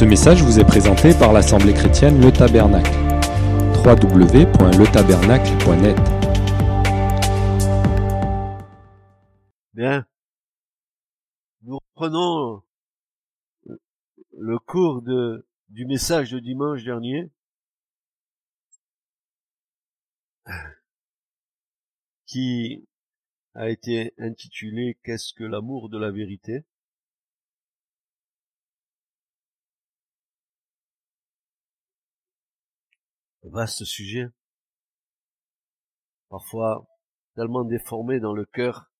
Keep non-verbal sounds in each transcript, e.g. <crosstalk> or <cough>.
Ce message vous est présenté par l'Assemblée chrétienne Le Tabernacle. www.letabernacle.net Bien. Nous reprenons le cours du message de dimanche dernier. qui a été intitulé Qu'est-ce que l'amour de la vérité? Vaste sujet. Parfois tellement déformé dans le cœur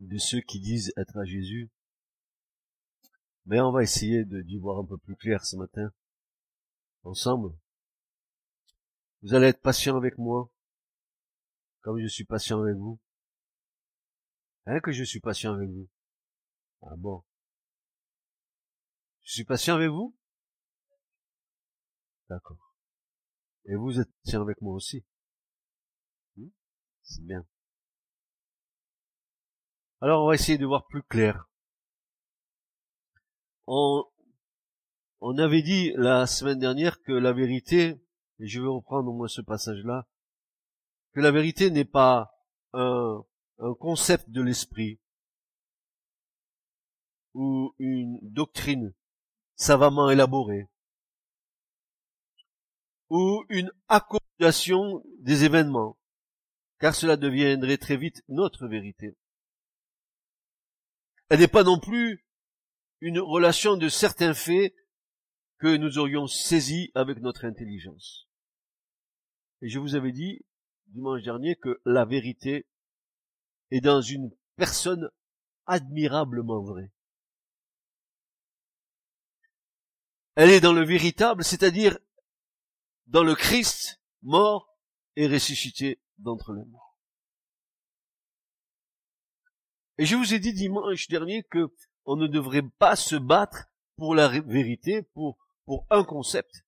de ceux qui disent être à Jésus. Mais on va essayer de d'y voir un peu plus clair ce matin. Ensemble. Vous allez être patient avec moi, comme je suis patient avec vous. Hein, que je suis patient avec vous? Ah bon. Je suis patient avec vous? D'accord. Et vous êtes patient avec moi aussi. Hmm? C'est bien. Alors on va essayer de voir plus clair. On, avait dit la semaine dernière que la vérité, et je vais reprendre au moins ce passage-là, que la vérité n'est pas un concept de l'esprit ou une doctrine savamment élaborée ou une accommodation des événements, car cela deviendrait très vite notre vérité. Elle n'est pas non plus une relation de certains faits que nous aurions saisis avec notre intelligence. Et je vous avais dit dimanche dernier que la vérité est dans une personne admirablement vraie. Elle est dans le véritable, c'est-à-dire dans le Christ mort et ressuscité d'entre les morts. Et je vous ai dit dimanche dernier que on ne devrait pas se battre pour la vérité, pour, pour un concept,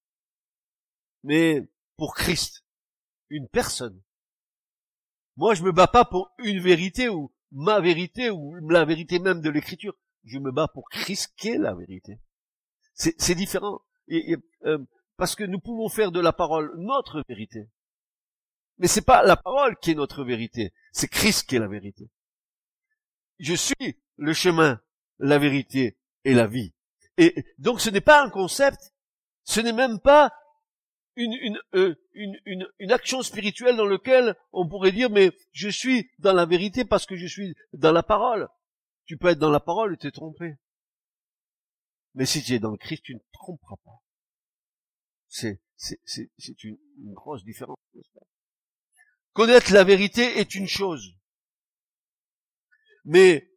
mais pour Christ, une personne. Moi, je me bats pas pour une vérité ou ma vérité ou la vérité même de l'écriture. Je me bats pour Christ qui est la vérité. C'est différent. Euh, parce que nous pouvons faire de la parole notre vérité. Mais c'est pas la parole qui est notre vérité, c'est Christ qui est la vérité. Je suis le chemin, la vérité et la vie. Et donc ce n'est pas un concept, ce n'est même pas une, euh, action spirituelle dans laquelle on pourrait dire mais je suis dans la vérité parce que je suis dans la parole. Tu peux être dans la parole et te tromper. Mais si tu es dans le Christ, tu ne tromperas pas. C'est, une, une grosse différence. Connaître la vérité est une chose. Mais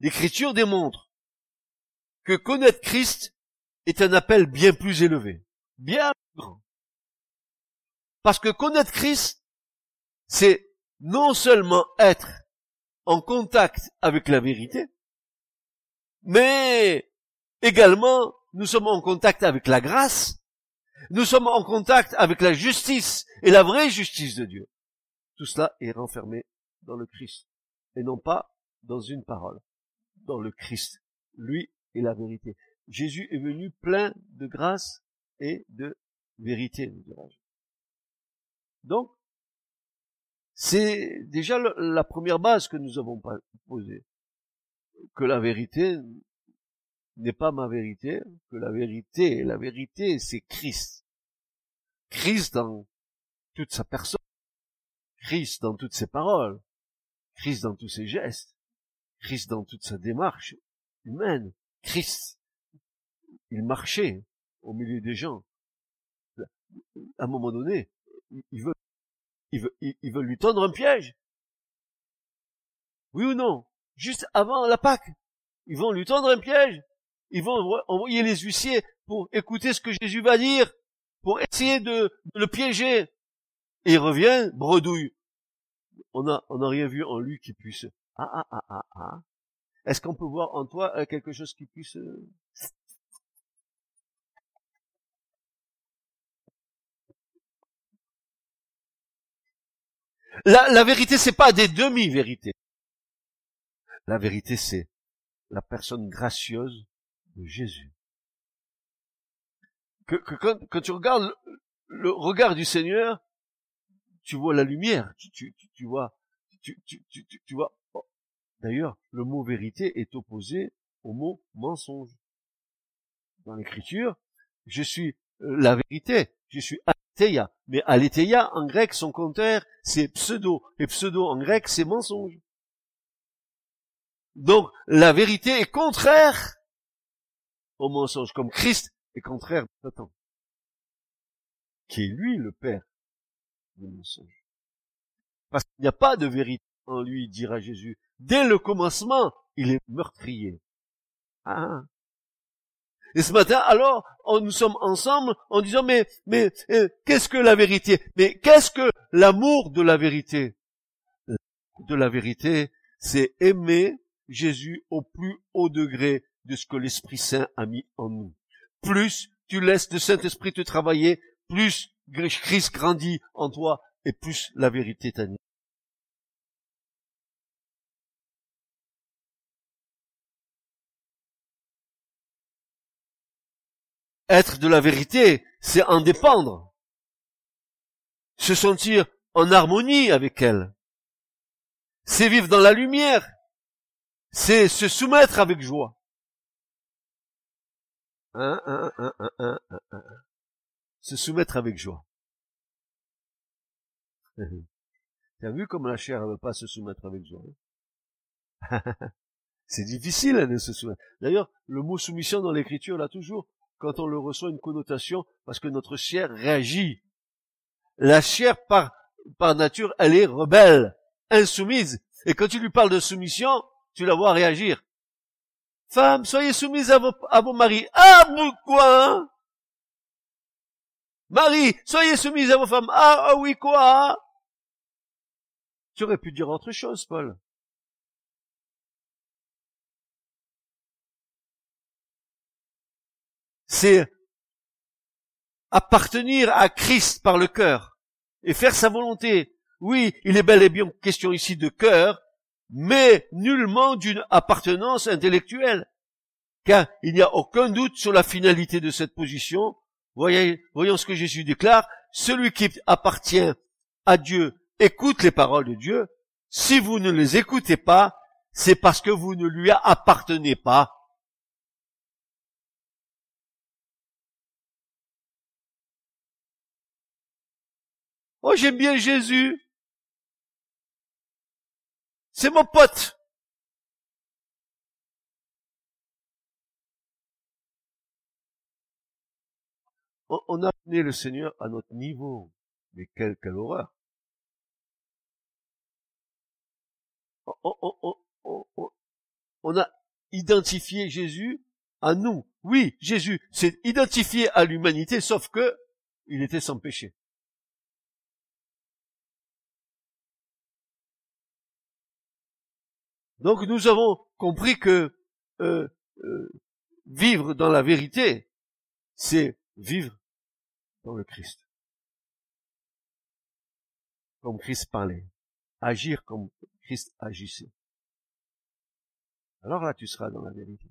l'écriture démontre que connaître Christ est un appel bien plus élevé, bien plus grand. Parce que connaître Christ, c'est non seulement être en contact avec la vérité, mais également nous sommes en contact avec la grâce nous sommes en contact avec la justice et la vraie justice de Dieu. Tout cela est renfermé dans le Christ et non pas dans une parole, dans le Christ. Lui est la vérité. Jésus est venu plein de grâce et de vérité, Donc, c'est déjà la première base que nous avons posée. Que la vérité n'est pas ma vérité, que la vérité, la vérité, c'est Christ. Christ dans toute sa personne, Christ dans toutes ses paroles, Christ dans tous ses gestes, Christ dans toute sa démarche humaine, Christ. Il marchait au milieu des gens. À un moment donné, il veut, il veut, il veut lui tendre un piège. Oui ou non? Juste avant la Pâque, ils vont lui tendre un piège ils vont envoyer les huissiers pour écouter ce que Jésus va dire, pour essayer de, le piéger. Et il revient, bredouille. On n'a rien vu en lui qui puisse. Ah ah ah ah ah. Est-ce qu'on peut voir en toi euh, quelque chose qui puisse euh, La, la vérité, c'est pas des demi-vérités. La vérité, c'est la personne gracieuse Jésus. Que, quand, tu regardes le, regard du Seigneur, tu vois la lumière, tu, tu, tu, tu vois, tu, tu, vois. D'ailleurs, le mot vérité est opposé au mot mensonge. Dans l'écriture, je suis euh, la vérité, je suis aletheia. Mais aletheia, en grec, son contraire, c'est pseudo. Et pseudo, en grec, c'est mensonge. Donc, la vérité est contraire au mensonge, comme Christ est contraire à Satan, qui est lui le père du mensonge. Parce qu'il n'y a pas de vérité en lui, dira Jésus. Dès le commencement, il est meurtrier. Ah. Et ce matin, alors, nous sommes ensemble en disant, mais, mais, euh, qu'est-ce que la vérité? Mais qu'est-ce que l'amour de la vérité? De la vérité, c'est aimer Jésus au plus haut degré de ce que l'Esprit Saint a mis en nous. Plus tu laisses le Saint-Esprit te travailler, plus Christ grandit en toi et plus la vérité t'anime. Être de la vérité, c'est en dépendre. Se sentir en harmonie avec elle. C'est vivre dans la lumière. C'est se soumettre avec joie. Se soumettre avec joie. <laughs> T'as vu comme la chair ne veut pas se soumettre avec joie hein? <laughs> C'est difficile hein, de se soumettre. D'ailleurs, le mot soumission dans l'écriture, là toujours, quand on le reçoit, une connotation, parce que notre chair réagit. La chair, par, par nature, elle est rebelle, insoumise. Et quand tu lui parles de soumission, tu la vois réagir. Femme, soyez soumise à vos, maris. Ah, quoi hein? Marie, soyez soumise à vos femmes. Ah, ah oui, quoi Tu aurais pu dire autre chose, Paul. C'est appartenir à Christ par le cœur et faire sa volonté. Oui, il est bel et bien question ici de cœur, mais nullement d'une appartenance intellectuelle. Car il n'y a aucun doute sur la finalité de cette position. Voyez, voyons ce que Jésus déclare. Celui qui appartient à Dieu écoute les paroles de Dieu. Si vous ne les écoutez pas, c'est parce que vous ne lui appartenez pas. Oh, j'aime bien Jésus. C'est mon pote. On a amené le Seigneur à notre niveau. Mais quelle, quelle horreur. On, a identifié Jésus à nous. Oui, Jésus s'est identifié à l'humanité, sauf que il était sans péché. Donc nous avons compris que euh, euh, vivre dans la vérité, c'est vivre dans le Christ. Comme Christ parlait. Agir comme Christ agissait. Alors là, tu seras dans la vérité.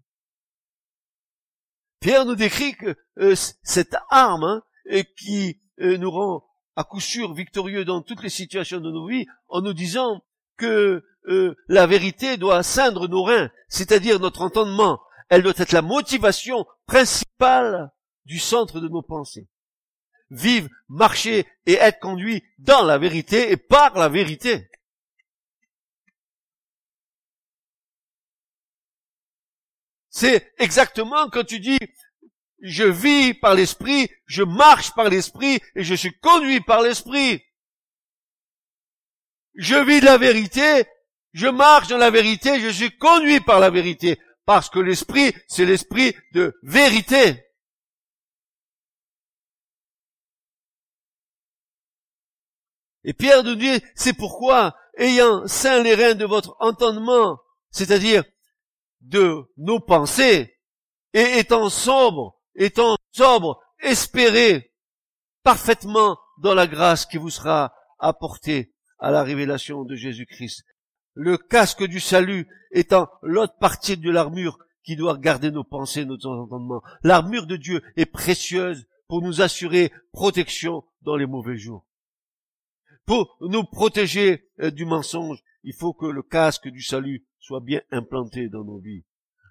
Pierre nous décrit que euh, cette arme hein, qui nous rend à coup sûr victorieux dans toutes les situations de nos vies, en nous disant que euh, la vérité doit ceindre nos reins, c'est-à-dire notre entendement. Elle doit être la motivation principale du centre de nos pensées. Vivre, marcher et être conduit dans la vérité et par la vérité. C'est exactement quand tu dis je vis par l'esprit, je marche par l'esprit et je suis conduit par l'esprit. Je vis de la vérité je marche dans la vérité, je suis conduit par la vérité, parce que l'esprit, c'est l'esprit de vérité. Et Pierre nous dit, c'est pourquoi, ayant saint les reins de votre entendement, c'est-à-dire de nos pensées, et étant sobre, étant sobre, espérez parfaitement dans la grâce qui vous sera apportée à la révélation de Jésus-Christ le casque du salut étant l'autre partie de l'armure qui doit garder nos pensées, nos entendements. L'armure de Dieu est précieuse pour nous assurer protection dans les mauvais jours. Pour nous protéger euh, du mensonge, il faut que le casque du salut soit bien implanté dans nos vies.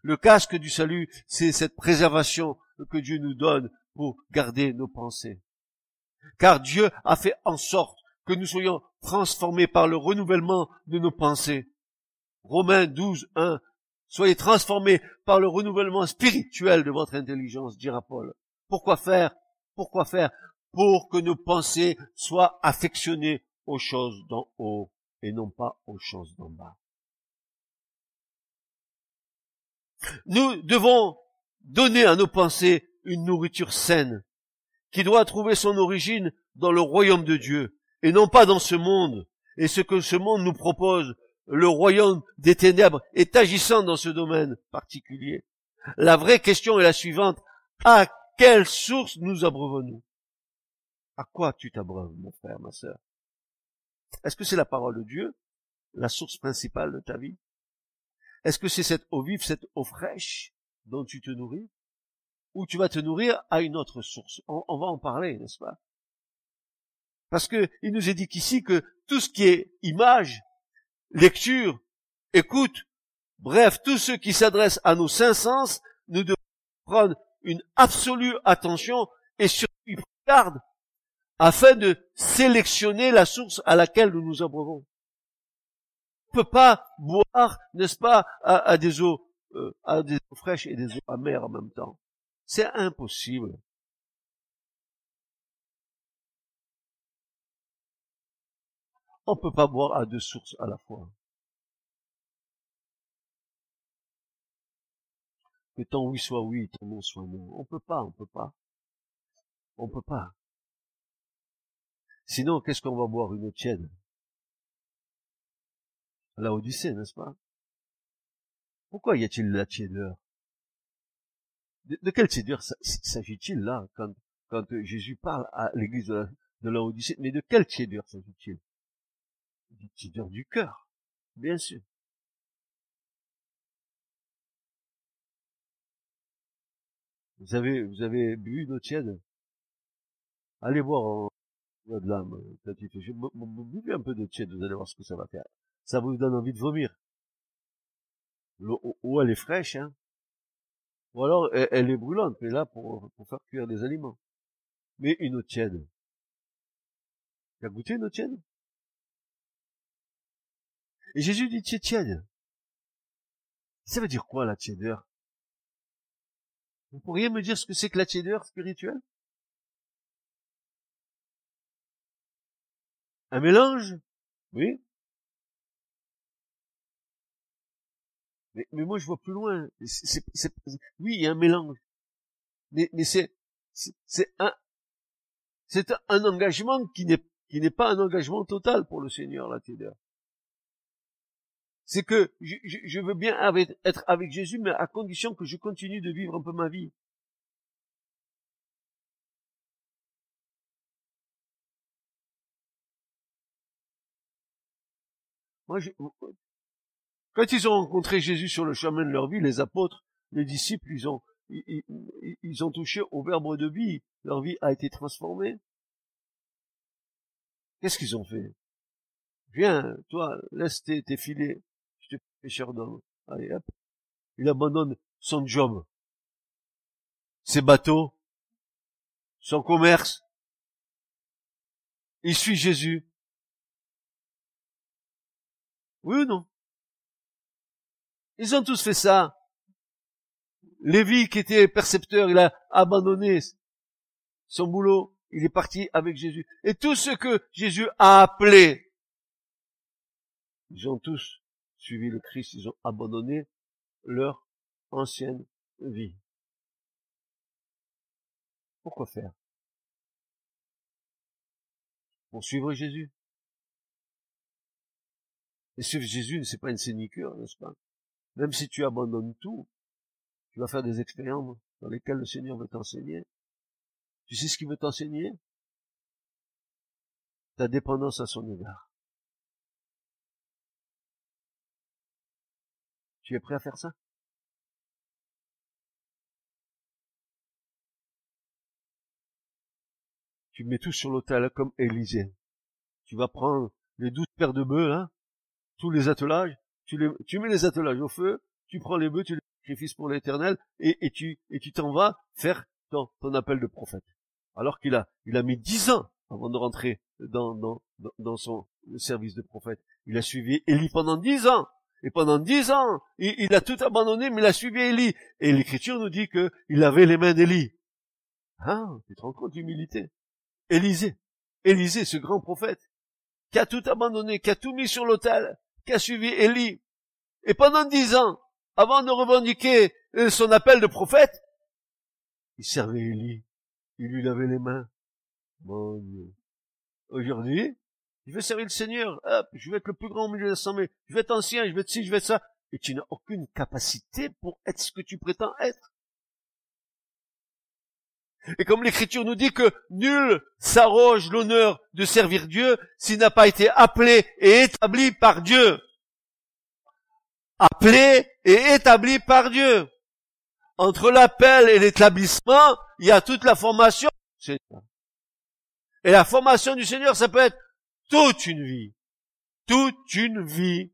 Le casque du salut, c'est cette préservation que Dieu nous donne pour garder nos pensées. Car Dieu a fait en sorte que nous soyons transformés par le renouvellement de nos pensées. Romains 12, 1. Soyez transformés par le renouvellement spirituel de votre intelligence, dira Paul. Pourquoi faire? Pourquoi faire? Pour que nos pensées soient affectionnées aux choses d'en haut et non pas aux choses d'en bas. Nous devons donner à nos pensées une nourriture saine, qui doit trouver son origine dans le royaume de Dieu, et non pas dans ce monde. Et ce que ce monde nous propose, le royaume des ténèbres, est agissant dans ce domaine particulier. La vraie question est la suivante. À quelle source nous abreuvons-nous À quoi tu t'abreuves, mon frère, ma sœur? Est-ce que c'est la parole de Dieu, la source principale de ta vie? Est-ce que c'est cette eau vive, cette eau fraîche dont tu te nourris? Ou tu vas te nourrir à une autre source? On, on va en parler, n'est-ce pas? Parce que il nous est dit qu'ici que tout ce qui est image, lecture, écoute, bref, tout ce qui s'adresse à nos cinq sens, nous devons prendre une absolue attention et surtout garde afin de sélectionner la source à laquelle nous nous abreuvons. On ne peut pas boire, n'est-ce pas, à, des eaux, euh, à des eaux fraîches et des eaux amères en même temps. C'est impossible. On peut pas boire à deux sources à la fois. Que ton oui soit oui, ton non soit non. On peut pas, on peut pas. On peut pas. Sinon, qu'est-ce qu'on va boire? Une tiède La Odyssée, n'est-ce pas? Pourquoi y a-t-il la tiédeur? De, quelle tiédeur s'agit-il là, quand, Jésus parle à l'église de la, de Odyssée? Mais de quelle tiédeur s'agit-il? Du tiédeur du cœur, bien sûr. Vous avez, vous avez bu une eau tiède? Allez voir en de l'âme, buvez un peu de tiède, vous allez voir ce que ça va faire. Ça vous donne envie de vomir. L'eau, elle est fraîche, hein. Ou alors, elle, est brûlante, mais là, pour, pour faire cuire des aliments. Mais une eau tiède. Tu as goûté une eau tiède? Et Jésus dit tiède. Ça veut dire quoi, la tièdeur vous pourriez me dire ce que c'est que la tiédeur spirituelle? Un mélange? Oui. Mais, moi je vois plus loin. oui, il y a un mélange. Mais, mais c'est un un engagement qui n'est qui n'est pas un engagement total pour le Seigneur, la tiédeur c'est que je, veux bien être avec Jésus, mais à condition que je continue de vivre un peu ma vie. Moi, quand ils ont rencontré Jésus sur le chemin de leur vie, les apôtres, les disciples, ils ont, ils, ont touché au verbe de vie. Leur vie a été transformée. Qu'est-ce qu'ils ont fait? Viens, toi, laisse tes, tes filets Il abandonne son job, ses bateaux, son commerce. Il suit Jésus. Oui ou non? Ils ont tous fait ça. Lévi, qui était percepteur, il a abandonné son boulot. Il est parti avec Jésus. Et tout ce que Jésus a appelé, ils ont tous suivi le Christ, ils ont abandonné leur ancienne vie. Pourquoi faire? Pour suivre Jésus. Et suivre Jésus, c'est pas une sénicure, n'est-ce pas? Même si tu abandonnes tout, tu vas faire des expériences dans lesquelles le Seigneur veut t'enseigner. Tu sais ce qu'il veut t'enseigner? Ta dépendance à son égard. Tu es prêt à faire ça? Tu mets tout sur l'autel comme Élisée. Tu vas prendre les douze paires de bœufs, hein, tous les attelages, tu, mets les attelages au feu, tu prends les bœufs, tu les sacrifices pour l'éternel, et, tu t'en vas faire ton, appel de prophète. Alors qu'il a, mis dix ans avant de rentrer dans, dans son service de prophète. Il a suivi Élie pendant dix ans. Et pendant dix ans, il, a tout abandonné, mais il a suivi Élie. Et l'écriture nous dit que il avait les mains d'Élie. Ah, tu te rends compte d'humilité. Élisée. Élisée, ce grand prophète, qui a tout abandonné, qui a tout mis sur l'autel, qui a suivi Élie. Et pendant dix ans, avant de revendiquer euh, son appel de prophète, il servait Élie. Il lui lavait les mains. Mon Dieu. Aujourd'hui, je vais servir le Seigneur, hop, je vais être le plus grand au milieu de l'assemblée, je vais être ancien, je vais être ci, je vais être ça. Et tu n'as aucune capacité pour être ce que tu prétends être. Et comme l'écriture nous dit que nul s'arroge l'honneur de servir Dieu s'il n'a pas été appelé et établi par Dieu. Appelé et établi par Dieu. Entre l'appel et l'établissement, il y a toute la formation. Et la formation du Seigneur, ça peut être toute une vie. Toute une vie.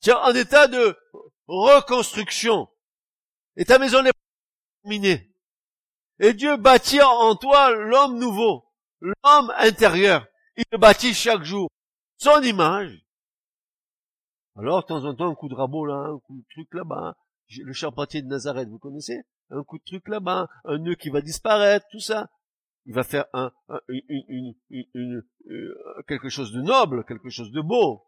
Tiens, en état de reconstruction. Et ta maison n'est pas terminée. Et Dieu bâtit en toi l'homme nouveau, l'homme intérieur. Il le bâtit chaque jour. Son image. Alors, de temps en temps, un coup de rabot là, un coup de truc là-bas. Le charpentier de Nazareth, vous connaissez? Un coup de truc là-bas, un nœud qui va disparaître, tout ça il va faire un, euh, quelque chose de noble, quelque chose de beau.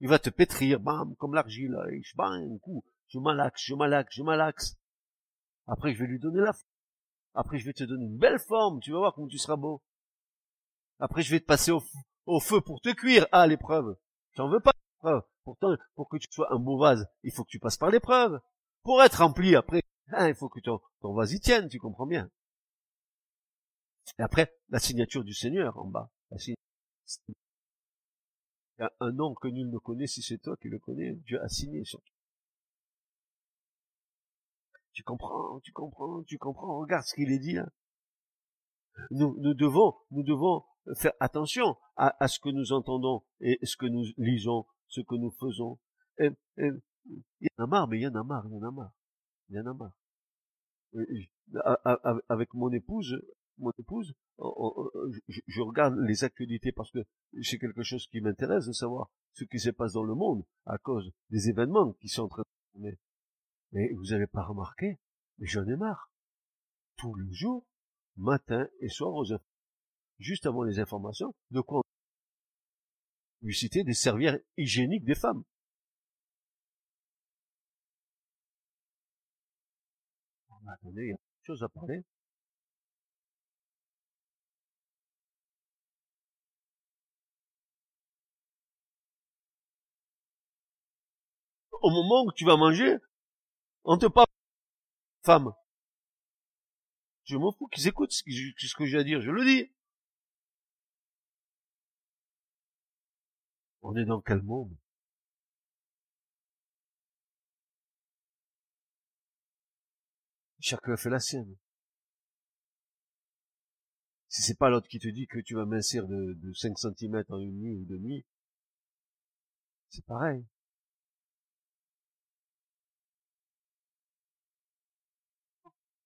Il va te pétrir, bam, comme l'argile, bam, un coup, je malaxe, je malaxe, je malaxe. Après, je vais lui donner la forme. Après, je vais te donner une belle forme, tu vas voir comment tu seras beau. Après, je vais te passer au, feu pour te cuire. Ah, l'épreuve. J'en veux pas l'épreuve. Pourtant, pour que tu sois un beau vase, il faut que tu passes par l'épreuve. Pour être rempli après, hein, il faut que ton vase y tienne, tu comprends bien. Et après, la signature du Seigneur en bas. Il y a un nom que nul ne connaît, si c'est toi qui le connais, Dieu a signé sur toi. Tu comprends, tu comprends, tu comprends, regarde ce qu'il est dit là. Nous, nous devons, nous devons faire attention à, à, ce que nous entendons et ce que nous lisons, ce que nous faisons. Il y en a marre, mais il y en a marre, il y en a marre. Il y en a marre. Avec mon épouse, mon épouse, je, regarde les actualités parce que c'est quelque chose qui m'intéresse de savoir ce qui se passe dans le monde à cause des événements qui sont en train de mais, mais vous n'avez pas remarqué, mais j'en ai marre. Tous les jours, matin et soir, aux juste avant les informations, de quoi lui citer des servières hygiéniques des femmes. Y a chose à parler. Au moment où tu vas manger, on te parle femme. Je m'en fous qu'ils écoutent ce que j'ai à dire, je le dis. On est dans quel monde? Chacun fait la sienne. Si c'est pas l'autre qui te dit que tu vas mincir de, de 5 cm en une nuit ou deux nuits, c'est pareil.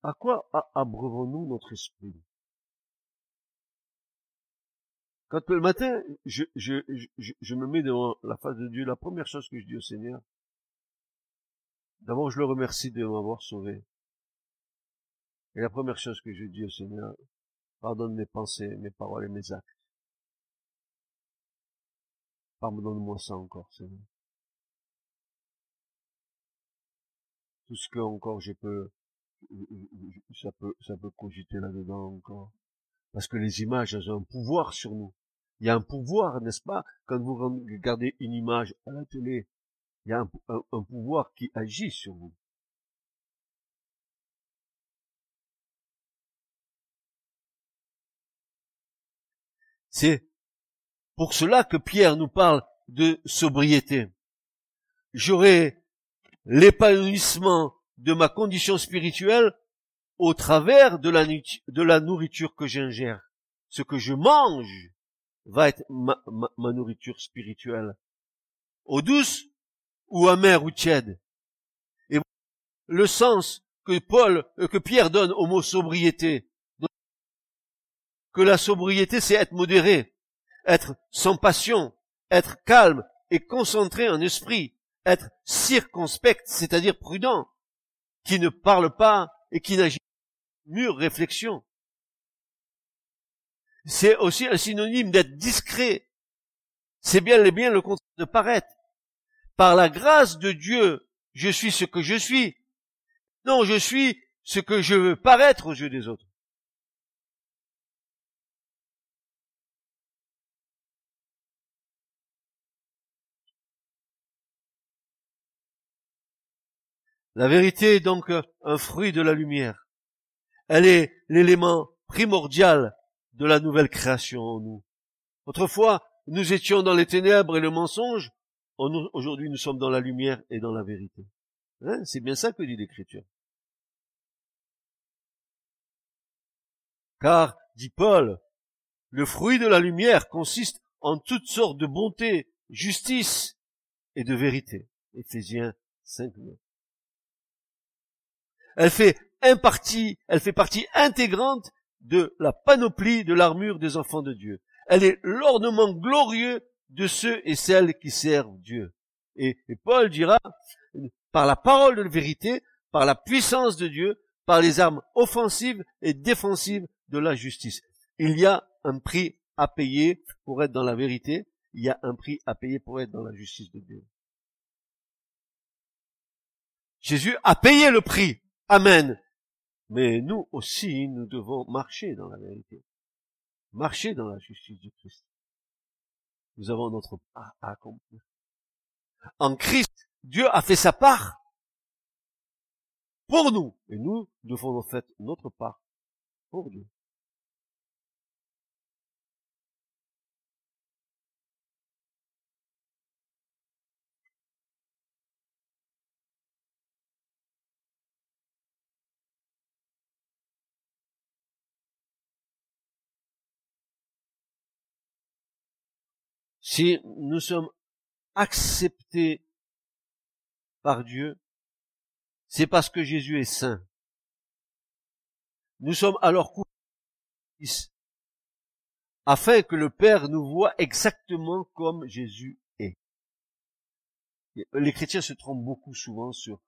À quoi abreuvons-nous notre esprit? Quand le matin, je, me mets devant la face de Dieu, la première chose que je dis au Seigneur, d'abord je le remercie de m'avoir sauvé. Et la première chose que je dis au Seigneur, pardonne mes pensées, mes paroles et mes actes. Pardonne-moi ça encore, Seigneur. Tout ce que encore je peux ça peut, ça peut cogiter là-dedans encore. Parce que les images, ont un pouvoir sur nous. Il y a un pouvoir, n'est-ce pas, quand vous regardez une image à la télé, il y a un, pouvoir qui agit sur vous. C'est pour cela que Pierre nous parle de sobriété. J'aurai l'épanouissement de ma condition spirituelle au travers de la, nourriture que j'ingère. Ce que je mange va être ma, ma, nourriture spirituelle. Eau douce ou amère ou tiède. Et le sens que Paul, euh, que Pierre donne au mot sobriété, que la sobriété c'est être modéré, être sans passion, être calme et concentré en esprit, être circonspect, c'est-à-dire prudent, qui ne parle pas et qui n'agit pas mûre réflexion. C'est aussi un synonyme d'être discret. C'est bien, bien le contraire de paraître. Par la grâce de Dieu, je suis ce que je suis. Non, je suis ce que je veux paraître aux yeux des autres. La vérité est donc un fruit de la lumière. Elle est l'élément primordial de la nouvelle création en nous. Autrefois, nous étions dans les ténèbres et le mensonge. Aujourd'hui, nous sommes dans la lumière et dans la vérité. Hein C'est bien ça que dit l'Écriture. Car, dit Paul, le fruit de la lumière consiste en toutes sortes de bonté, justice et de vérité. Éphésiens 5, Elle fait un partie, elle fait partie intégrante de la panoplie de l'armure des enfants de Dieu. Elle est l'ornement glorieux de ceux et celles qui servent Dieu. Et, Paul dira, par la parole de la vérité, par la puissance de Dieu, par les armes offensives et défensives de la justice. Il y a un prix à payer pour être dans la vérité, il y a un prix à payer pour être dans la justice de Dieu. Jésus a payé le prix. Amen. Mais nous aussi, nous devons marcher dans la vérité. Marcher dans la justice du Christ. Nous avons notre part à accomplir. En Christ, Dieu a fait sa part pour nous. Et nous devons en fait notre part pour Dieu. Si nous sommes acceptés par Dieu, c'est parce que Jésus est saint. Nous sommes alors couverts afin que le Père nous voit exactement comme Jésus est. Les chrétiens se trompent beaucoup souvent sur,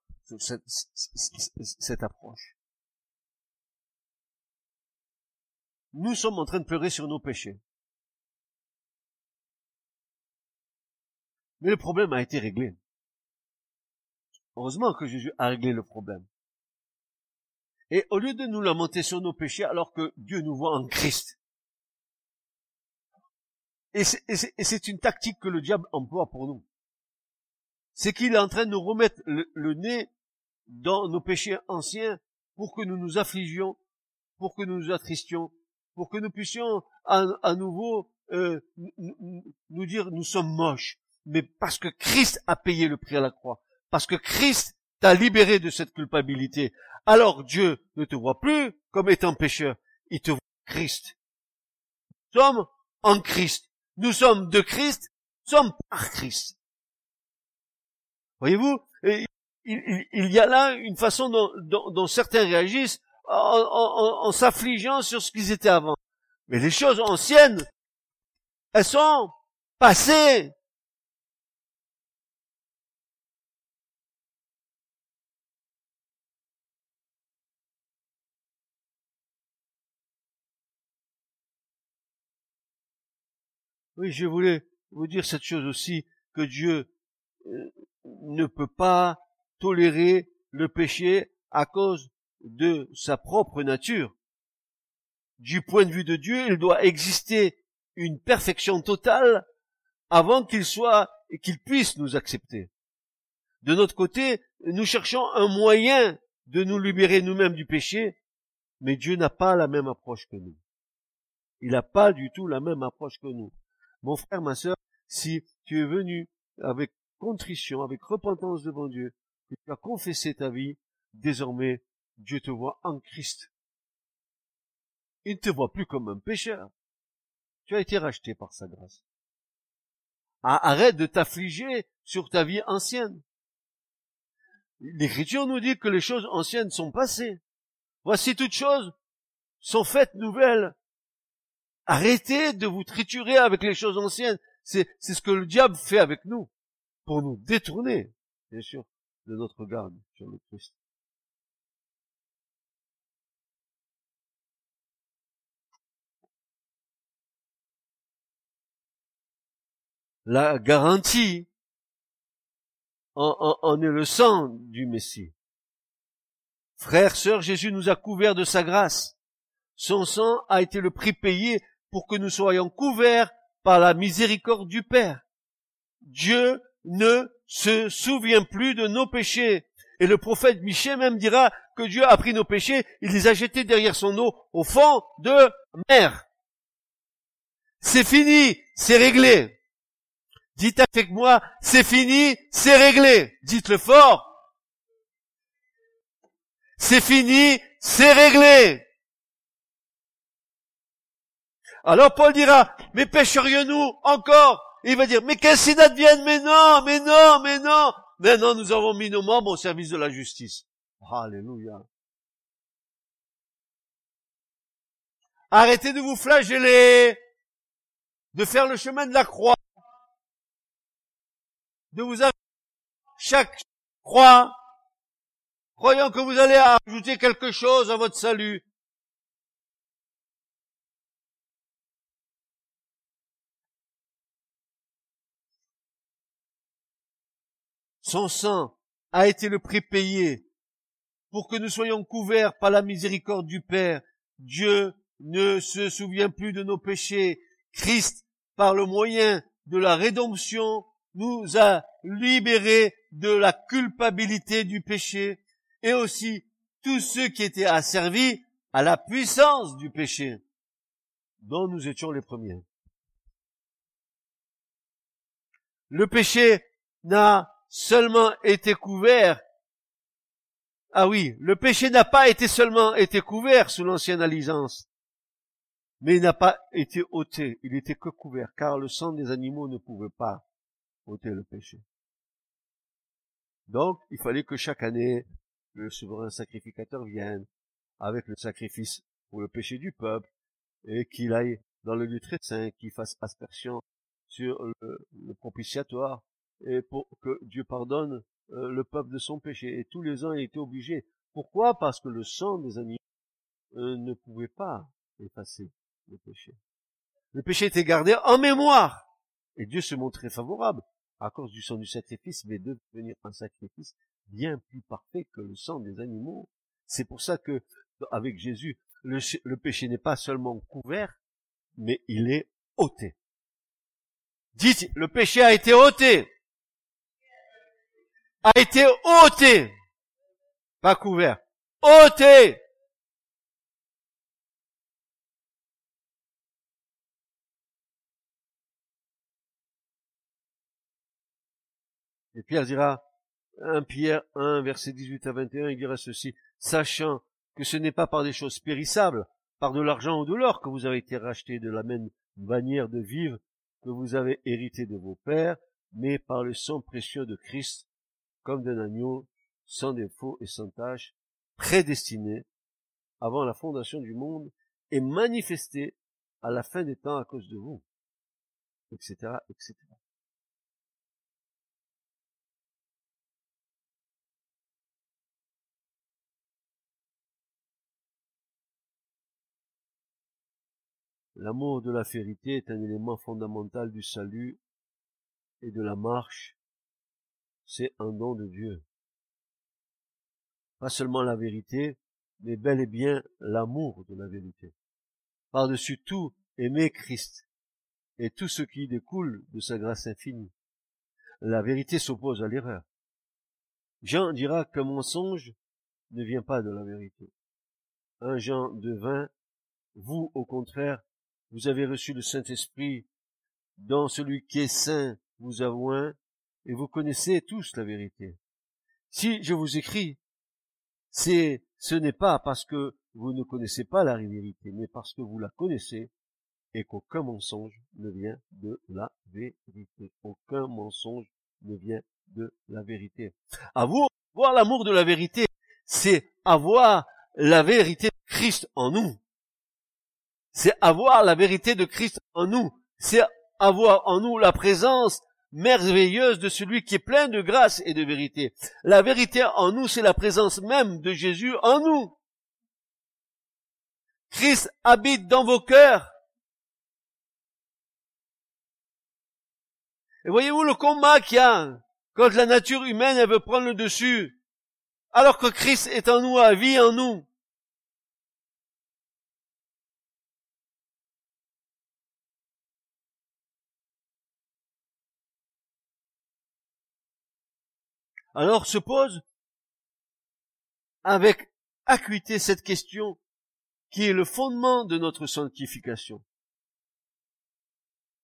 cette approche. Nous sommes en train de pleurer sur nos péchés. Mais le problème a été réglé. Heureusement que Jésus a réglé le problème. Et au lieu de nous lamenter sur nos péchés alors que Dieu nous voit en Christ, et c'est une tactique que le diable emploie pour nous, c'est qu'il est en train de nous remettre le, nez dans nos péchés anciens pour que nous nous affligions, pour que nous nous attristions, pour que nous puissions à, nouveau euh, nous dire nous sommes moches, mais parce que Christ a payé le prix à la croix, parce que Christ t'a libéré de cette culpabilité. Alors Dieu ne te voit plus comme étant pécheur, il te voit Christ. Nous sommes en Christ. Nous sommes de Christ, nous sommes par Christ. Voyez-vous, il, y a là une façon dont, certains réagissent en s'affligeant sur ce qu'ils étaient avant. Mais les choses anciennes, elles sont passées. Oui, je voulais vous dire cette chose aussi, que Dieu euh, ne peut pas tolérer le péché à cause de sa propre nature. Du point de vue de Dieu, il doit exister une perfection totale avant qu'il soit et qu'il puisse nous accepter. De notre côté, nous cherchons un moyen de nous libérer nous-mêmes du péché, mais Dieu n'a pas la même approche que nous. Il n'a pas du tout la même approche que nous. Mon frère, ma sœur, si tu es venu avec contrition, avec repentance devant Dieu, que tu as confessé ta vie, désormais Dieu te voit en Christ. Il ne te voit plus comme un pécheur. Tu as été racheté par sa grâce. Arrête de t'affliger sur ta vie ancienne. L'Écriture nous dit que les choses anciennes sont passées. Voici toutes choses sont faites nouvelles. Arrêtez de vous triturer avec les choses anciennes. C'est, ce que le diable fait avec nous, pour nous détourner, bien sûr, de notre garde sur le Christ. La garantie en, est le sang du Messie. Frères, sœurs, Jésus nous a couverts de sa grâce. Son sang a été le prix payé pour que nous soyons couverts par la miséricorde du Père. Dieu ne se souvient plus de nos péchés. Et le prophète Michel même dira que Dieu a pris nos péchés, il les a jetés derrière son eau au fond de mer. C'est fini, c'est réglé. Dites avec moi, c'est fini, c'est réglé. Dites-le fort. C'est fini, c'est réglé. Alors Paul dira, mais pêcherions-nous encore? Il va dire, mais qu'est-ce advienne Mais non, mais non, mais non. Maintenant, nous avons mis nos membres au service de la justice. Alléluia. Arrêtez de vous flageller, de faire le chemin de la croix de vous chaque croix, croyant que vous allez ajouter quelque chose à votre salut. Son sang a été le prix payé pour que nous soyons couverts par la miséricorde du Père. Dieu ne se souvient plus de nos péchés. Christ, par le moyen de la rédemption, nous a libérés de la culpabilité du péché et aussi tous ceux qui étaient asservis à la puissance du péché dont nous étions les premiers. Le péché n'a seulement été couvert. Ah oui, le péché n'a pas été seulement été couvert sous l'ancienne alliance, mais il n'a pas été ôté, il était que couvert, car le sang des animaux ne pouvait pas ôter le péché. Donc, il fallait que chaque année, le souverain sacrificateur vienne avec le sacrifice pour le péché du peuple et qu'il aille dans le lieu très saint, qu'il fasse aspersion sur le, propitiatoire et pour que Dieu pardonne euh, le peuple de son péché. Et tous les ans, il était obligé. Pourquoi? Parce que le sang des animaux euh, ne pouvait pas effacer le péché. Le péché était gardé en mémoire. Et Dieu se montrait favorable à cause du sang du sacrifice, mais devenir un sacrifice bien plus parfait que le sang des animaux. C'est pour ça que, avec Jésus, le, péché n'est pas seulement couvert, mais il est ôté. Dites, le péché a été ôté. A été ôté. Pas couvert. ôté. Et Pierre dira, 1 Pierre 1, verset 18 à 21, il dira ceci, sachant que ce n'est pas par des choses périssables, par de l'argent ou de l'or que vous avez été rachetés de la même manière de vivre que vous avez hérité de vos pères, mais par le sang précieux de Christ, comme d'un agneau, sans défaut et sans tache, prédestiné avant la fondation du monde et manifesté à la fin des temps à cause de vous, etc., etc. L'amour de la vérité est un élément fondamental du salut et de la marche. C'est un don de Dieu. Pas seulement la vérité, mais bel et bien l'amour de la vérité. Par-dessus tout, aimer Christ et tout ce qui découle de sa grâce infinie. La vérité s'oppose à l'erreur. Jean dira qu'un mensonge ne vient pas de la vérité. Un Jean de vin, vous, au contraire, vous avez reçu le Saint-Esprit, dans celui qui est saint vous un, et vous connaissez tous la vérité. Si je vous écris, c'est, ce n'est pas parce que vous ne connaissez pas la vérité, mais parce que vous la connaissez et qu'aucun mensonge ne vient de la vérité. Aucun mensonge ne vient de la vérité. Avoir, voir l'amour de la vérité, c'est avoir la vérité de Christ en nous. C'est avoir la vérité de Christ en nous. C'est avoir en nous la présence merveilleuse de celui qui est plein de grâce et de vérité. La vérité en nous, c'est la présence même de Jésus en nous. Christ habite dans vos cœurs. Et voyez-vous le combat qu'il y a quand la nature humaine veut prendre le dessus, alors que Christ est en nous, à vie en nous. Alors se pose avec acuité cette question qui est le fondement de notre sanctification.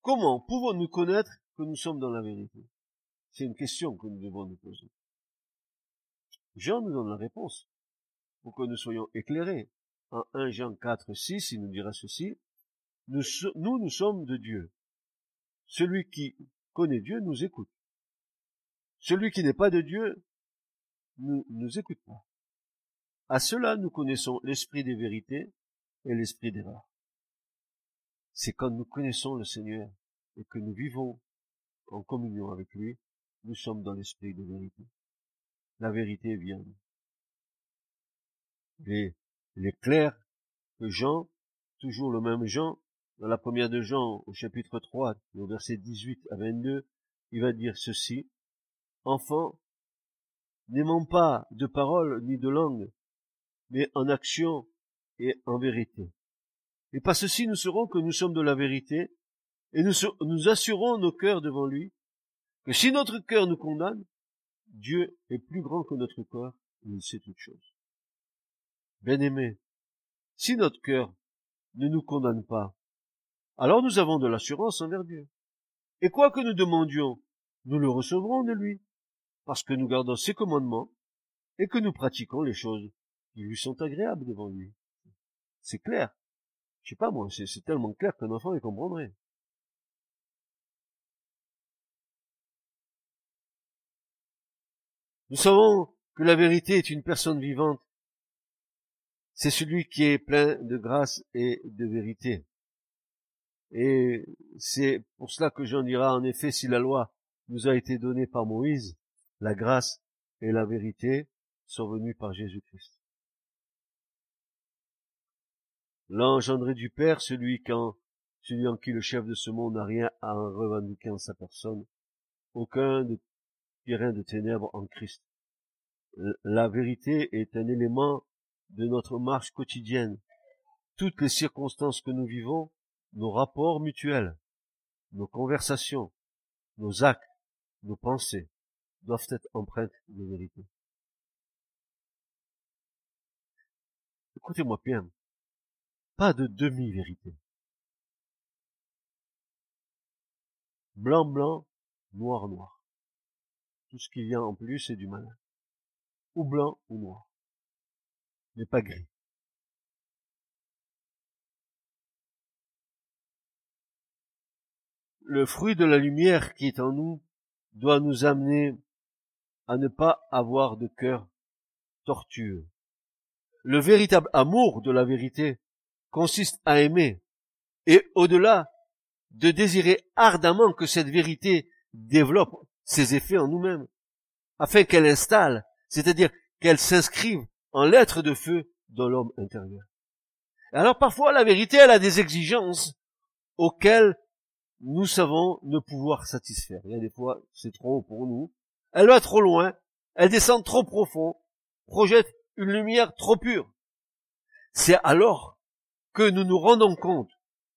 Comment pouvons-nous connaître que nous sommes dans la vérité? C'est une question que nous devons nous poser. Jean nous donne la réponse pour que nous soyons éclairés. En 1 Jean 4, 6, il nous dira ceci. Nous, nous, nous sommes de Dieu. Celui qui connaît Dieu nous écoute. Celui qui n'est pas de Dieu ne nous écoute pas. À cela, nous connaissons l'esprit des vérités et l'esprit d'erreur. C'est quand nous connaissons le Seigneur et que nous vivons en communion avec lui, nous sommes dans l'esprit de vérité. La vérité vient. Et il est clair que Jean, toujours le même Jean, dans la première de Jean, au chapitre 3, au verset 18 à 22, il va dire ceci, Enfants, n'aimons pas de parole ni de langue, mais en action et en vérité. Et par ceci nous saurons que nous sommes de la vérité, et nous, nous assurons nos cœurs devant lui, que si notre cœur nous condamne, Dieu est plus grand que notre corps, et il sait toutes choses. Bien-aimés, si notre cœur ne nous condamne pas, alors nous avons de l'assurance envers Dieu. Et quoi que nous demandions, nous le recevrons de lui, parce que nous gardons ses commandements et que nous pratiquons les choses qui lui sont agréables devant lui. C'est clair. Je sais pas moi, c'est tellement clair qu'un enfant y comprendrait. Nous savons que la vérité est une personne vivante. C'est celui qui est plein de grâce et de vérité. Et c'est pour cela que j'en dirai en effet si la loi nous a été donnée par Moïse, la grâce et la vérité sont venues par Jésus-Christ. L'engendré du Père, celui, quand, celui en qui le chef de ce monde n'a rien à en revendiquer en sa personne, aucun de terrain de ténèbres en Christ. La vérité est un élément de notre marche quotidienne. Toutes les circonstances que nous vivons, nos rapports mutuels, nos conversations, nos actes, nos pensées, doivent être empreintes de vérité. Écoutez-moi bien, pas de demi-vérité. Blanc, blanc, noir, noir. Tout ce qui vient en plus, c'est du malin. Ou blanc ou noir. Mais pas gris. Le fruit de la lumière qui est en nous doit nous amener à ne pas avoir de cœur tortueux. Le véritable amour de la vérité consiste à aimer et au-delà de désirer ardemment que cette vérité développe ses effets en nous-mêmes, afin qu'elle installe, c'est-à-dire qu'elle s'inscrive en lettres de feu dans l'homme intérieur. Alors parfois la vérité, elle a des exigences auxquelles nous savons ne pouvoir satisfaire. Il y a des fois, c'est trop pour nous, elle va trop loin, elle descend trop profond, projette une lumière trop pure. C'est alors que nous nous rendons compte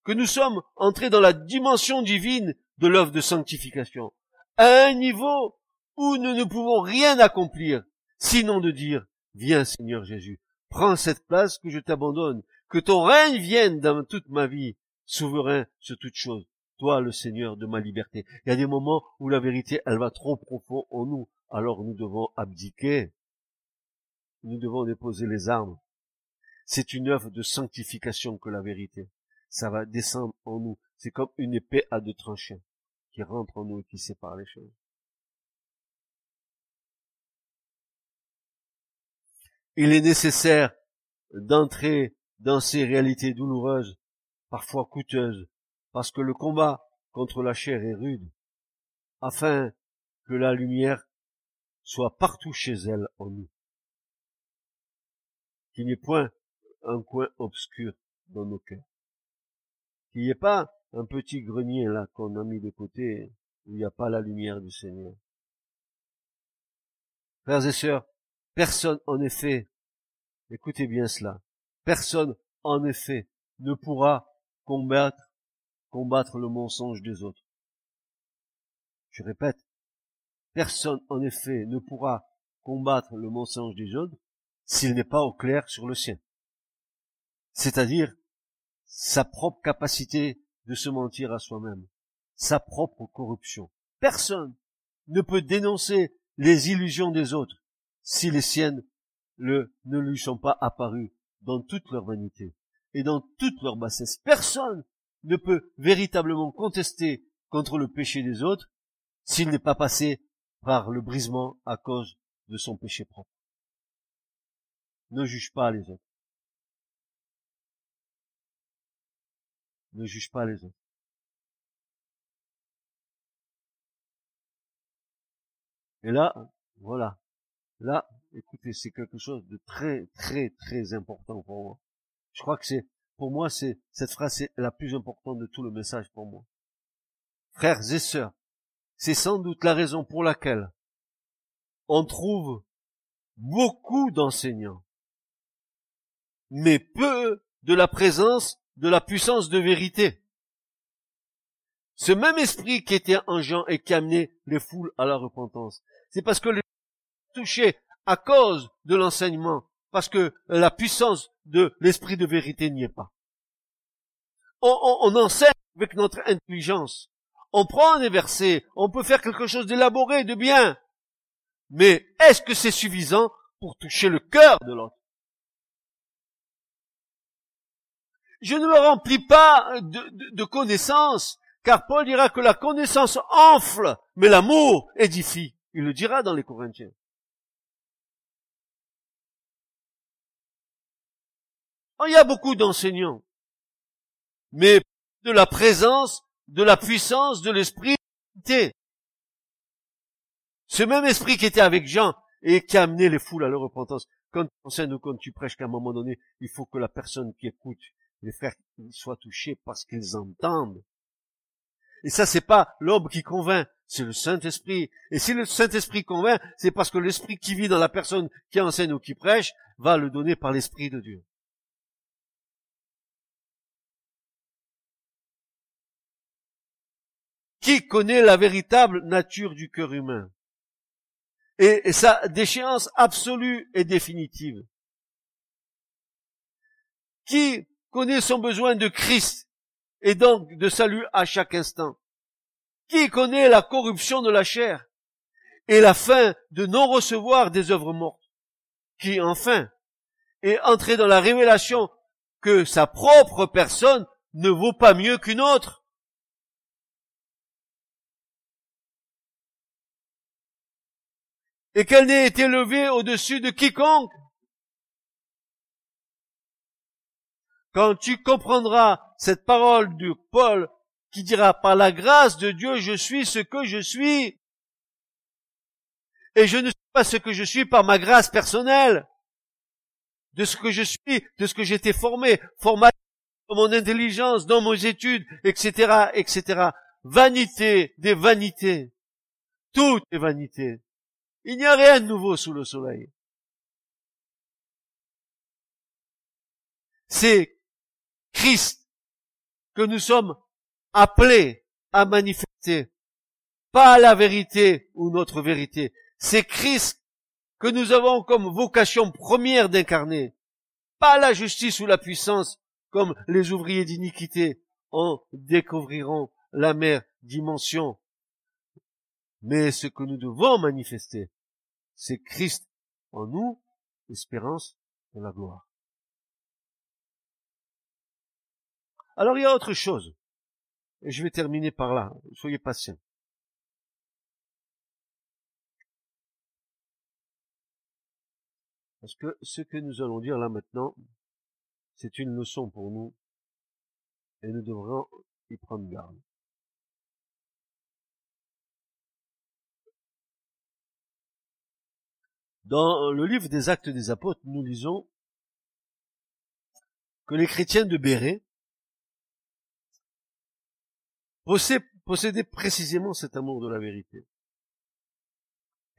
que nous sommes entrés dans la dimension divine de l'œuvre de sanctification, à un niveau où nous ne pouvons rien accomplir, sinon de dire, viens Seigneur Jésus, prends cette place que je t'abandonne, que ton règne vienne dans toute ma vie, souverain sur toute chose toi le Seigneur de ma liberté. Il y a des moments où la vérité, elle va trop profond en nous, alors nous devons abdiquer. nous devons déposer les armes. C'est une œuvre de sanctification que la vérité. Ça va descendre en nous. C'est comme une épée à deux tranchants qui rentre en nous et qui sépare les choses. Il est nécessaire d'entrer dans ces réalités douloureuses, parfois coûteuses, parce que le combat contre la chair est rude, afin que la lumière soit partout chez elle en nous. Qu'il n'y ait point un coin obscur dans nos cœurs. Qu'il n'y ait pas un petit grenier là qu'on a mis de côté où il n'y a pas la lumière du Seigneur. Frères et sœurs, personne en effet, écoutez bien cela, personne en effet ne pourra combattre, combattre le mensonge des autres. Je répète, personne en effet ne pourra combattre le mensonge des autres s'il n'est pas au clair sur le sien. C'est-à-dire sa propre capacité de se mentir à soi-même, sa propre corruption. Personne ne peut dénoncer les illusions des autres si les siennes ne lui sont pas apparues dans toute leur vanité et dans toute leur bassesse. Personne ne peut véritablement contester contre le péché des autres s'il n'est pas passé par le brisement à cause de son péché propre. Ne juge pas les autres. Ne juge pas les autres. Et là, voilà. Là, écoutez, c'est quelque chose de très, très, très important pour moi. Je crois que c'est, pour moi, c'est, cette phrase est la plus importante de tout le message pour moi. Frères et sœurs, c'est sans doute la raison pour laquelle on trouve beaucoup d'enseignants, mais peu de la présence de la puissance de vérité. Ce même esprit qui était en Jean et qui amenait les foules à la repentance. C'est parce que les touchés à cause de l'enseignement, parce que la puissance de l'esprit de vérité n'y est pas. On, on enseigne avec notre intelligence. On prend des versets, on peut faire quelque chose d'élaboré, de bien. Mais est-ce que c'est suffisant pour toucher le cœur de l'autre? Je ne me remplis pas de, connaissances, car Paul dira que la connaissance enfle, mais l'amour édifie. Il le dira dans les Corinthiens. Il y a beaucoup d'enseignants, mais de la présence, de la puissance de l'esprit. Ce même esprit qui était avec Jean et qui a amené les foules à leur repentance. Quand tu enseignes ou quand tu prêches qu'à un moment donné, il faut que la personne qui écoute les frères soient touchés parce qu'ils entendent. Et ça, c'est pas l'homme qui convainc, c'est le Saint-Esprit. Et si le Saint-Esprit convainc, c'est parce que l'Esprit qui vit dans la personne qui enseigne ou qui prêche va le donner par l'Esprit de Dieu. Qui connaît la véritable nature du cœur humain? Et sa déchéance absolue et définitive Qui connaît son besoin de Christ et donc de salut à chaque instant? Qui connaît la corruption de la chair et la fin de non recevoir des œuvres mortes? Qui enfin est entré dans la révélation que sa propre personne ne vaut pas mieux qu'une autre? Et qu'elle n'ait été levée au-dessus de quiconque. quand tu comprendras cette parole de Paul qui dira par la grâce de Dieu je suis ce que je suis et je ne suis pas ce que je suis par ma grâce personnelle de ce que je suis, de ce que été formé, formé dans mon intelligence, dans mes études, etc., etc. Vanité des vanités. Tout est vanité. Il n'y a rien de nouveau sous le soleil. C'est Christ que nous sommes appelés à manifester. Pas la vérité ou notre vérité. C'est Christ que nous avons comme vocation première d'incarner. Pas la justice ou la puissance comme les ouvriers d'iniquité en découvriront la mère dimension. Mais ce que nous devons manifester, c'est Christ en nous espérance de la gloire. Alors il y a autre chose. Et je vais terminer par là. Soyez patients. Parce que ce que nous allons dire là maintenant, c'est une leçon pour nous. Et nous devrons y prendre garde. Dans le livre des actes des apôtres, nous lisons que les chrétiens de Béret possédaient précisément cet amour de la vérité.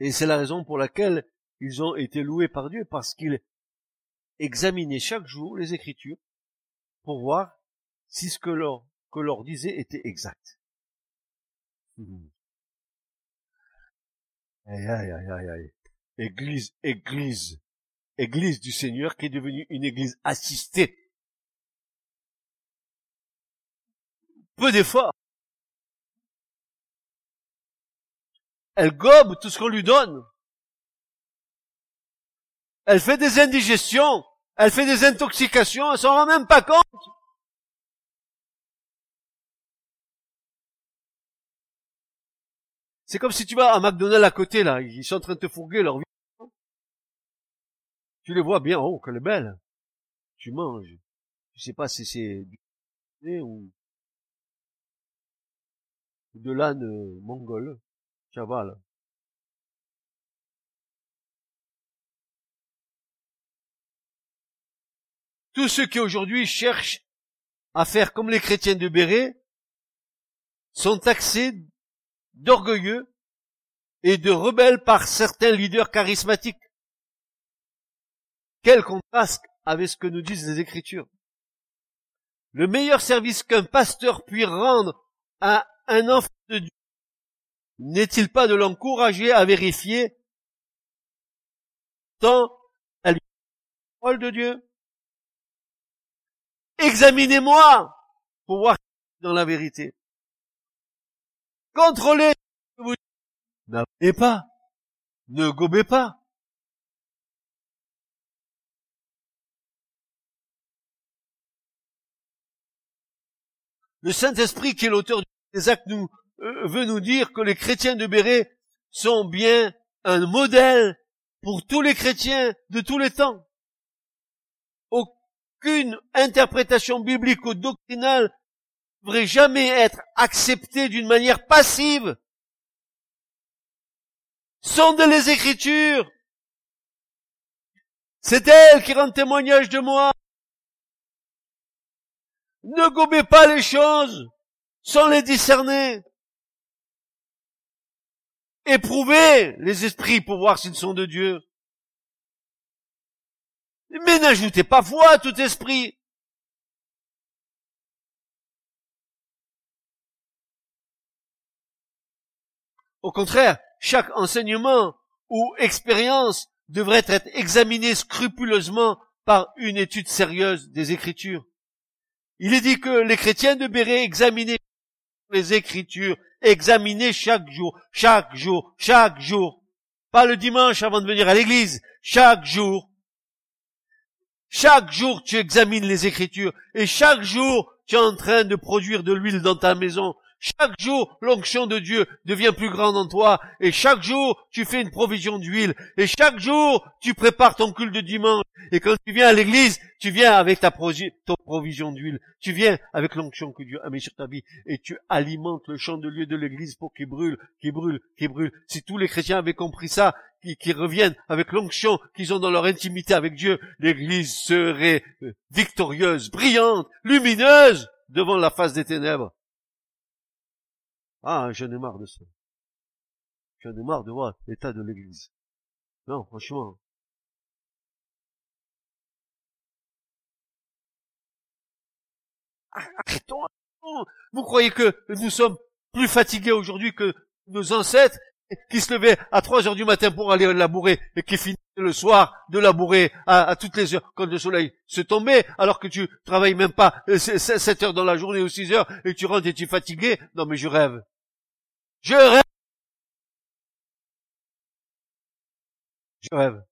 Et c'est la raison pour laquelle ils ont été loués par Dieu, parce qu'ils examinaient chaque jour les Écritures pour voir si ce que leur, que leur disait était exact. Aïe, aïe, aïe, aïe, aïe église, église, église du Seigneur qui est devenue une église assistée. Peu d'efforts. Elle gobe tout ce qu'on lui donne. Elle fait des indigestions. Elle fait des intoxications. Elle s'en rend même pas compte. C'est comme si tu vas à McDonald's à côté, là. Ils sont en train de te fourguer leur vie. Tu les vois bien, oh, qu'elle est belle. Tu manges. Tu sais pas si c'est du ou de l'âne euh, mongol. Chaval. Tous ceux qui aujourd'hui cherchent à faire comme les chrétiens de Béret sont taxés d'orgueilleux et de rebelles par certains leaders charismatiques. Quel contraste avec ce que nous disent les Écritures. Le meilleur service qu'un pasteur puisse rendre à un enfant de Dieu n'est-il pas de l'encourager à vérifier tant à lui parole de Dieu? Examinez-moi pour voir dans la vérité. Contrôlez. N'abonnez pas. Ne gobez pas. Le Saint-Esprit, qui est l'auteur des actes, nous, euh, veut nous dire que les chrétiens de Béret sont bien un modèle pour tous les chrétiens de tous les temps. Aucune interprétation biblique ou doctrinale devrait jamais être acceptée d'une manière passive. Sondez les Écritures. C'est elles qui rendent témoignage de moi. Ne gobez pas les choses sans les discerner. Éprouvez les esprits pour voir s'ils sont de Dieu. Mais n'ajoutez pas foi à tout esprit. Au contraire, chaque enseignement ou expérience devrait être examiné scrupuleusement par une étude sérieuse des Écritures. Il est dit que les chrétiens de Béret examinaient les Écritures, examinaient chaque jour, chaque jour, chaque jour. Pas le dimanche avant de venir à l'église, chaque jour. Chaque jour, tu examines les Écritures et chaque jour, tu es en train de produire de l'huile dans ta maison. Chaque jour, l'onction de Dieu devient plus grande en toi. Et chaque jour, tu fais une provision d'huile. Et chaque jour, tu prépares ton culte de dimanche. Et quand tu viens à l'église, tu viens avec ta provision d'huile. Tu viens avec l'onction que Dieu a mis sur ta vie. Et tu alimentes le champ de lieu de l'église pour qu'il brûle, qu'il brûle, qu'il brûle. Si tous les chrétiens avaient compris ça, qui, reviennent avec l'onction qu'ils ont dans leur intimité avec Dieu, l'église serait victorieuse, brillante, lumineuse devant la face des ténèbres. Ah, j'en ai marre de ça. J'en ai marre de voir l'état de l'église. Non, franchement. Arrêtons. Vous croyez que nous sommes plus fatigués aujourd'hui que nos ancêtres qui se levaient à 3 heures du matin pour aller labourer et qui finissaient le soir de labourer à, toutes les heures quand le soleil se tombait alors que tu travailles même pas 7 heures dans la journée ou 6 heures et tu rentres et tu es fatigué? Non mais je rêve. Je rêve.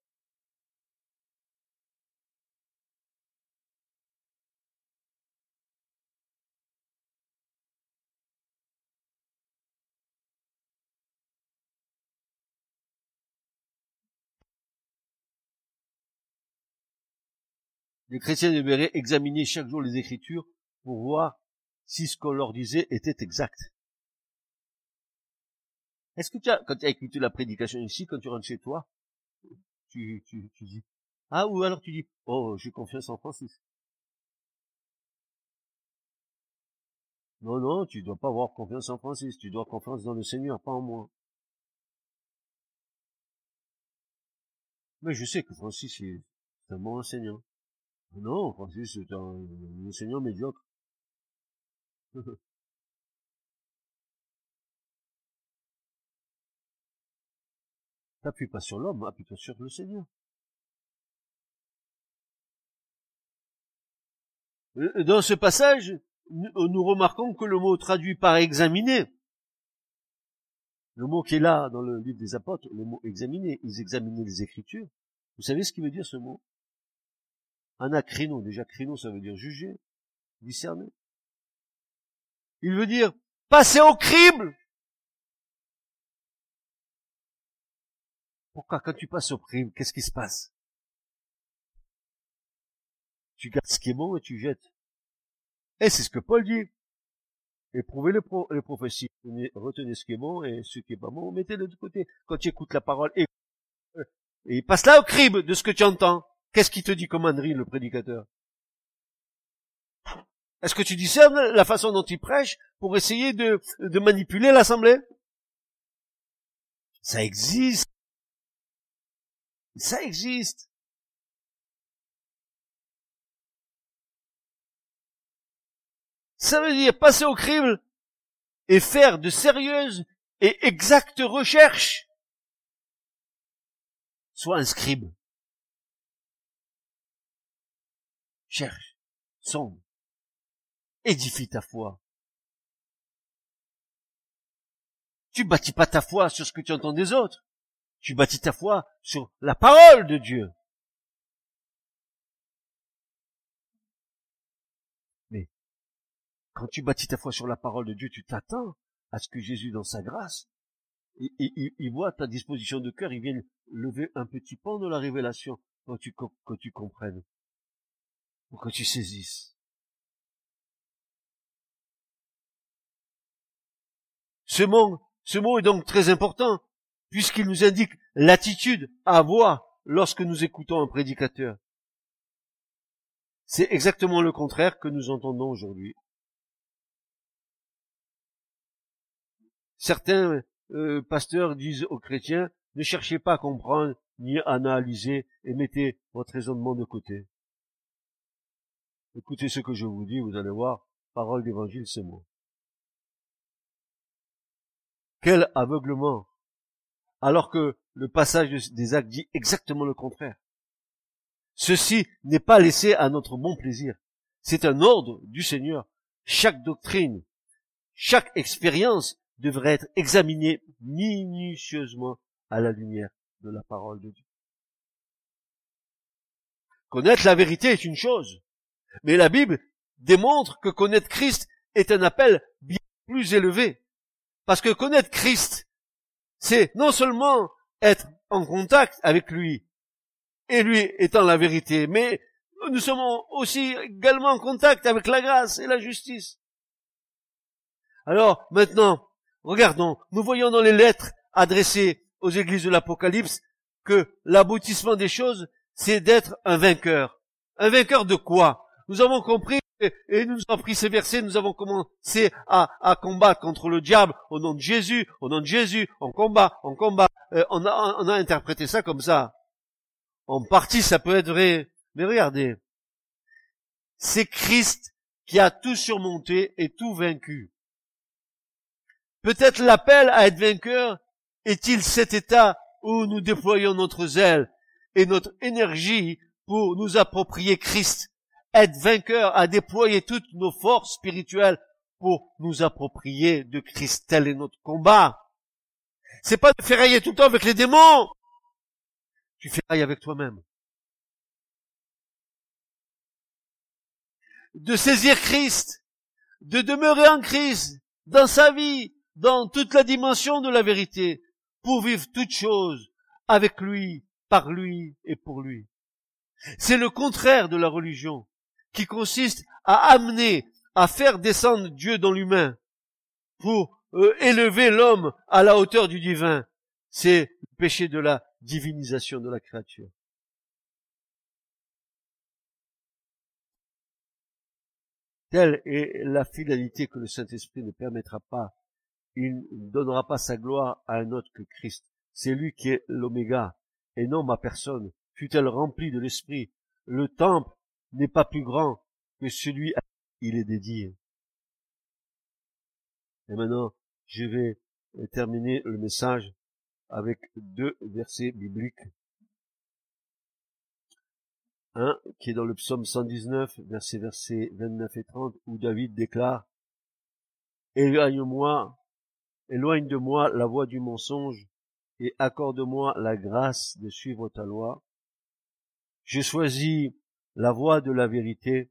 Les chrétiens devraient examiner chaque jour les Écritures pour voir si ce qu'on leur disait était exact. Est-ce que tu as, quand tu as écouté la prédication ici, quand tu rentres chez toi, tu, tu, tu dis, ah, ou alors tu dis, oh, j'ai confiance en Francis. Non, non, tu dois pas avoir confiance en Francis, tu dois avoir confiance dans le Seigneur, pas en moi. Mais je sais que Francis est un bon enseignant. Non, Francis c'est un, enseignant médiocre. <laughs> T'appuies pas sur l'homme, appuie-toi sur le Seigneur. Euh, dans ce passage, nous remarquons que le mot traduit par examiner, le mot qui est là dans le livre des apôtres, le mot examiner, ils examinaient les Écritures. Vous savez ce qu'il veut dire ce mot? Anacrino, déjà crino ça veut dire juger, discerner. Il veut dire passer au crible. Pourquoi quand tu passes au crible, qu'est-ce qui se passe? Tu gardes ce qui est bon et tu jettes. Et c'est ce que Paul dit. Éprouvez les, prophéties, retenez ce qui est bon et ce qui est pas bon, mettez-le de côté. Quand tu écoutes la parole, et, et passe là au crible de ce que tu entends. Qu'est-ce qui te dit comme le prédicateur? Est-ce que tu discernes la façon dont il prêche pour essayer de manipuler l'assemblée? Ça existe. Ça existe. Ça veut dire passer au crible et faire de sérieuses et exactes recherches. Sois un scribe. Cherche, sonde, édifie ta foi. Tu bâtis pas ta foi sur ce que tu entends des autres. Tu bâtis ta foi sur la parole de Dieu. Quand tu bâtis ta foi sur la parole de Dieu, tu t'attends à ce que Jésus, dans sa grâce, il, voit ta disposition de cœur, il vient lever un petit pan de la révélation que tu, que tu comprennes, pour que tu saisisses. Ce mot est donc très important, puisqu'il nous indique l'attitude à avoir lorsque nous écoutons un prédicateur. C'est exactement le contraire que nous entendons aujourd'hui. Certains euh, pasteurs disent aux chrétiens, ne cherchez pas à comprendre ni à analyser et mettez votre raisonnement de côté. Écoutez ce que je vous dis, vous allez voir, parole d'évangile, c'est moi. Quel aveuglement Alors que le passage des actes dit exactement le contraire. Ceci n'est pas laissé à notre bon plaisir. C'est un ordre du Seigneur. Chaque doctrine, chaque expérience devrait être examiné minutieusement à la lumière de la parole de Dieu. Connaître la vérité est une chose, mais la Bible démontre que connaître Christ est un appel bien plus élevé. Parce que connaître Christ, c'est non seulement être en contact avec lui, et lui étant la vérité, mais nous sommes aussi également en contact avec la grâce et la justice. Alors, maintenant, Regardons, nous voyons dans les lettres adressées aux églises de l'Apocalypse que l'aboutissement des choses, c'est d'être un vainqueur. Un vainqueur de quoi? Nous avons compris, et nous avons pris ces versets, nous avons commencé à, à, combattre contre le diable au nom de Jésus, au nom de Jésus, on combat, on combat. Euh, on, a, on a interprété ça comme ça. En partie, ça peut être vrai. Mais regardez, c'est Christ qui a tout surmonté et tout vaincu. Peut-être l'appel à être vainqueur est-il cet état où nous déployons notre zèle et notre énergie pour nous approprier Christ. Être vainqueur à déployer toutes nos forces spirituelles pour nous approprier de Christ. Tel est notre combat. C'est pas de ferrailler tout le temps avec les démons. Tu ferrailles avec toi-même. De saisir Christ, de demeurer en Christ dans sa vie, dans toute la dimension de la vérité, pour vivre toutes choses avec lui, par lui et pour lui. C'est le contraire de la religion, qui consiste à amener, à faire descendre Dieu dans l'humain, pour euh, élever l'homme à la hauteur du divin. C'est le péché de la divinisation de la créature. Telle est la fidélité que le Saint-Esprit ne permettra pas. Il ne donnera pas sa gloire à un autre que Christ. C'est lui qui est l'oméga, et non ma personne. Fut-elle remplie de l'Esprit. Le temple n'est pas plus grand que celui à qui il est dédié. Et maintenant, je vais terminer le message avec deux versets bibliques un qui est dans le psaume 119, verset versets 29 et 30, où David déclare Éloigne-moi, éloigne de moi la voix du mensonge, et accorde-moi la grâce de suivre ta loi. Je choisis la voie de la vérité,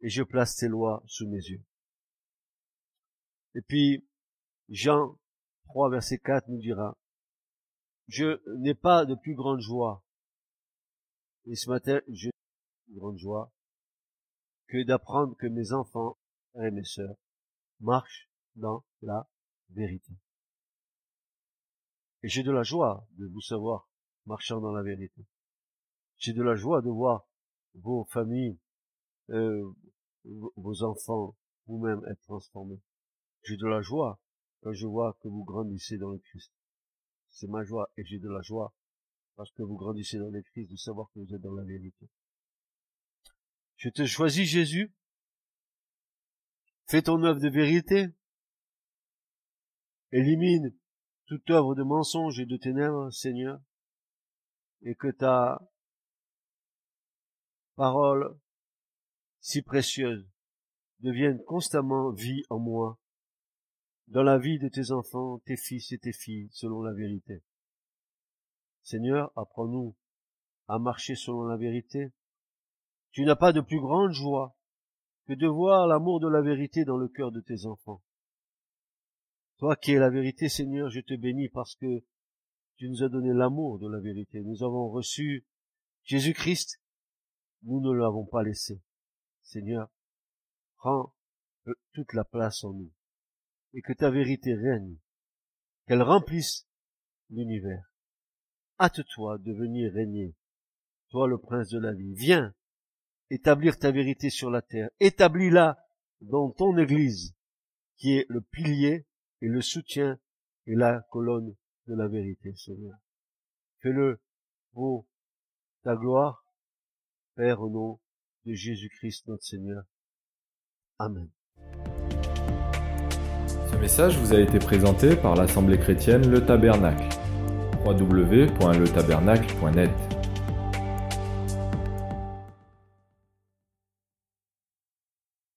et je place tes lois sous mes yeux. Et puis, Jean 3, verset 4 nous dira, Je n'ai pas de plus grande joie et ce matin, j'ai une grande joie que d'apprendre que mes enfants et mes sœurs marchent dans la vérité. Et j'ai de la joie de vous savoir marchant dans la vérité. J'ai de la joie de voir vos familles, euh, vos enfants, vous-même être transformés. J'ai de la joie quand je vois que vous grandissez dans le Christ. C'est ma joie et j'ai de la joie parce que vous grandissez dans les crises, de savoir que vous êtes dans la vérité. Je te choisis, Jésus. Fais ton œuvre de vérité. Élimine toute œuvre de mensonge et de ténèbres, Seigneur, et que ta parole si précieuse devienne constamment vie en moi, dans la vie de tes enfants, tes fils et tes filles, selon la vérité. Seigneur, apprends-nous à marcher selon la vérité. Tu n'as pas de plus grande joie que de voir l'amour de la vérité dans le cœur de tes enfants. Toi qui es la vérité, Seigneur, je te bénis parce que tu nous as donné l'amour de la vérité. Nous avons reçu Jésus-Christ. Nous ne l'avons pas laissé. Seigneur, prends toute la place en nous et que ta vérité règne, qu'elle remplisse l'univers hâte-toi de venir régner, toi le prince de la vie. Viens établir ta vérité sur la terre. Établis-la dans ton Église, qui est le pilier et le soutien et la colonne de la vérité, Seigneur. Fais-le pour ta gloire, Père, au nom de Jésus-Christ notre Seigneur. Amen. Ce message vous a été présenté par l'Assemblée chrétienne Le Tabernacle www.letabernacle.net